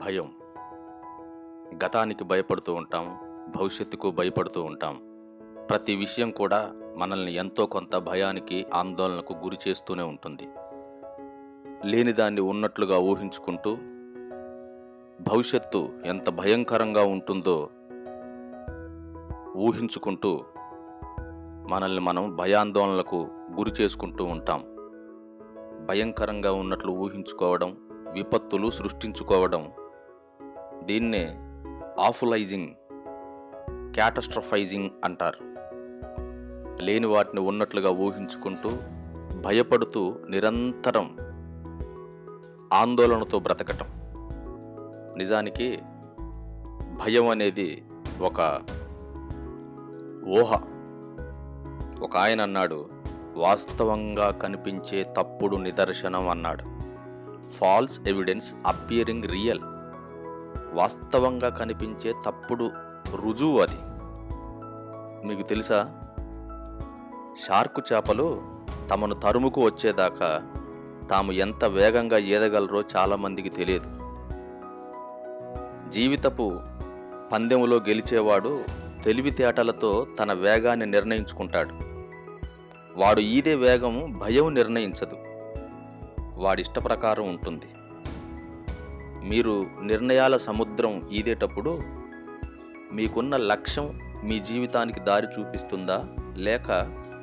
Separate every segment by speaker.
Speaker 1: భయం. గతానికి భయపడుతూ ఉంటాం భవిష్యత్తుకు భయపడుతూ ఉంటాం. ప్రతి విషయం కూడా మనల్ని ఎంతో కొంత భయానికి ఆందోళనకు గురి చేస్తూనే ఉంటుంది. లేని దాన్ని ఉన్నట్లుగా ఊహించుకుంటూ భవిష్యత్తు ఎంత భయంకరంగా ఉంటుందో ఊహించుకుంటూ మనల్ని మనం భయాందోళనలకు గురి చేసుకుంటూ ఉంటాం. భయంకరంగా ఉన్నట్లు ఊహించుకోవడం విపత్తులు సృష్టించుకోవడం దీన్నే ఆఫులైజింగ్ క్యాటస్ట్రఫైజింగ్ అంటారు. లేని వాటిని ఉన్నట్లుగా ఊహించుకుంటూ భయపడుతూ నిరంతరం ఆందోళనతో బ్రతకటం. నిజానికి భయం అనేది ఒక ఊహ. ఒక ఆయన అన్నాడు వాస్తవంగా కనిపించే తప్పుడు నిదర్శనం అన్నాడు. False evidence appearing real. వాస్తవంగా కనిపించే తప్పుడు రుజువు అది. మీకు తెలుసా? షార్కు చేపలు తమను తరుముకు వచ్చేదాకా తాము ఎంత వేగంగా ఈదగలరో చాలామందికి తెలియదు. జీవితపు పందెంలో గెలిచేవాడు తెలివితేటలతో తన వేగాన్ని నిర్ణయించుకుంటాడు. వాడు ఈదే వేగం భయం నిర్ణయించదు. వాడిష్ట ప్రకారం ఉంటుంది. మీరు నిర్ణయాల సముద్రం ఈదేటప్పుడు మీకున్న లక్ష్యం మీ జీవితానికి దారి చూపిస్తుందా? లేక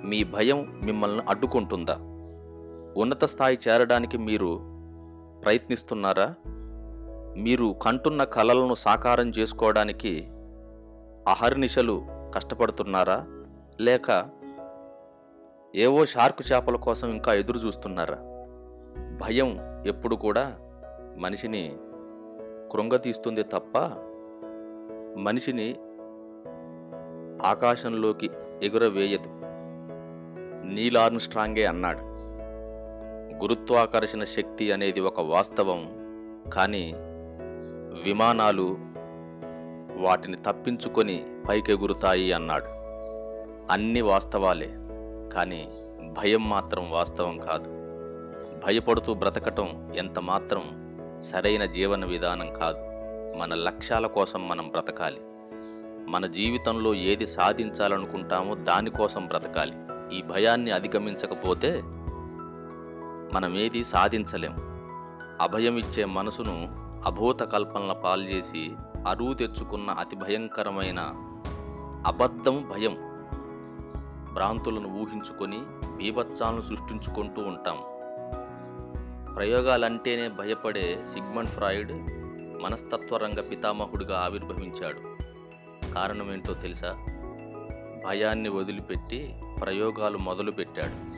Speaker 1: మీ భయం మిమ్మల్ని అడ్డుకుంటుందా? ఉన్నత స్థాయి చేరడానికి మీరు ప్రయత్నిస్తున్నారా? మీరు కంటున్న కలలను సాకారం చేసుకోవడానికి అహర్నిశలు కష్టపడుతున్నారా? లేక ఏవో షార్క్ చేపల కోసం ఇంకా ఎదురు చూస్తున్నారా భయం ఎప్పుడు కూడా మనిషిని కృంగతీస్తుంది తప్ప మనిషిని ఆకాశంలోకి ఎగురవేయదు. నీల్ ఆర్మ్స్ట్రాంగే అన్నాడు. గురుత్వాకర్షణ శక్తి అనేది ఒక వాస్తవం కానీ విమానాలు వాటిని తప్పించుకొని పైకెగురుతాయి అన్నాడు. అన్ని వాస్తవాలే కానీ భయం మాత్రం వాస్తవం కాదు. భయపడుతూ బ్రతకటం ఎంత మాత్రం సరైన జీవన విధానం కాదు. మన లక్ష్యాల కోసం మనం బ్రతకాలి. మన జీవితంలో ఏది సాధించాలనుకుంటామో దానికోసం బ్రతకాలి. ఈ భయాన్ని అధిగమించకపోతే మనం ఏది సాధించలేం. అభయం ఇచ్చే మనసును అభూత కల్పనల పాల్చేసి అరువు తెచ్చుకున్న అతి భయంకరమైన అబద్ధం భయం భ్రాంతులను ఊహించుకొని బీభత్సాలను సృష్టించుకుంటూ ఉంటాం. ప్రయోగాలంటేనే భయపడే సిగ్మండ్ ఫ్రాయిడ్ మనస్తత్వరంగ పితామహుడిగా ఆవిర్భవించాడు. కారణమేంటో తెలుసా? భయాన్ని వదిలిపెట్టి ప్రయోగాలు మొదలుపెట్టాడు.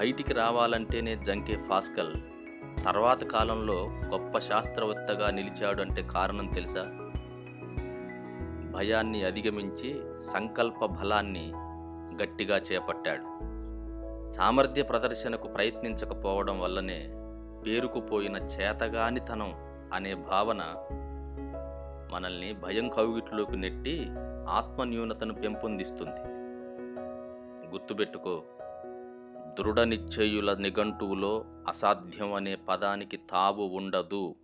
Speaker 1: బయటికి రావాలంటేనే జంకే ఫాస్కల్ తర్వాత కాలంలో గొప్ప శాస్త్రవేత్తగా నిలిచాడు అంటే కారణం తెలుసా? భయాన్ని అధిగమించి సంకల్ప బలాన్ని గట్టిగా చేపట్టాడు. సామర్థ్య ప్రదర్శనకు ప్రయత్నించకపోవడం వల్లనే పేరుకుపోయిన చేతగానితనం అనే భావన మనల్ని భయం కౌగిట్లోకి నెట్టి ఆత్మన్యూనతను పెంపొందిస్తుంది. గుర్తుపెట్టుకో దృఢ నిశ్చయుల నిఘంటువులో అసాధ్యం అనే పదానికి తావు ఉండదు.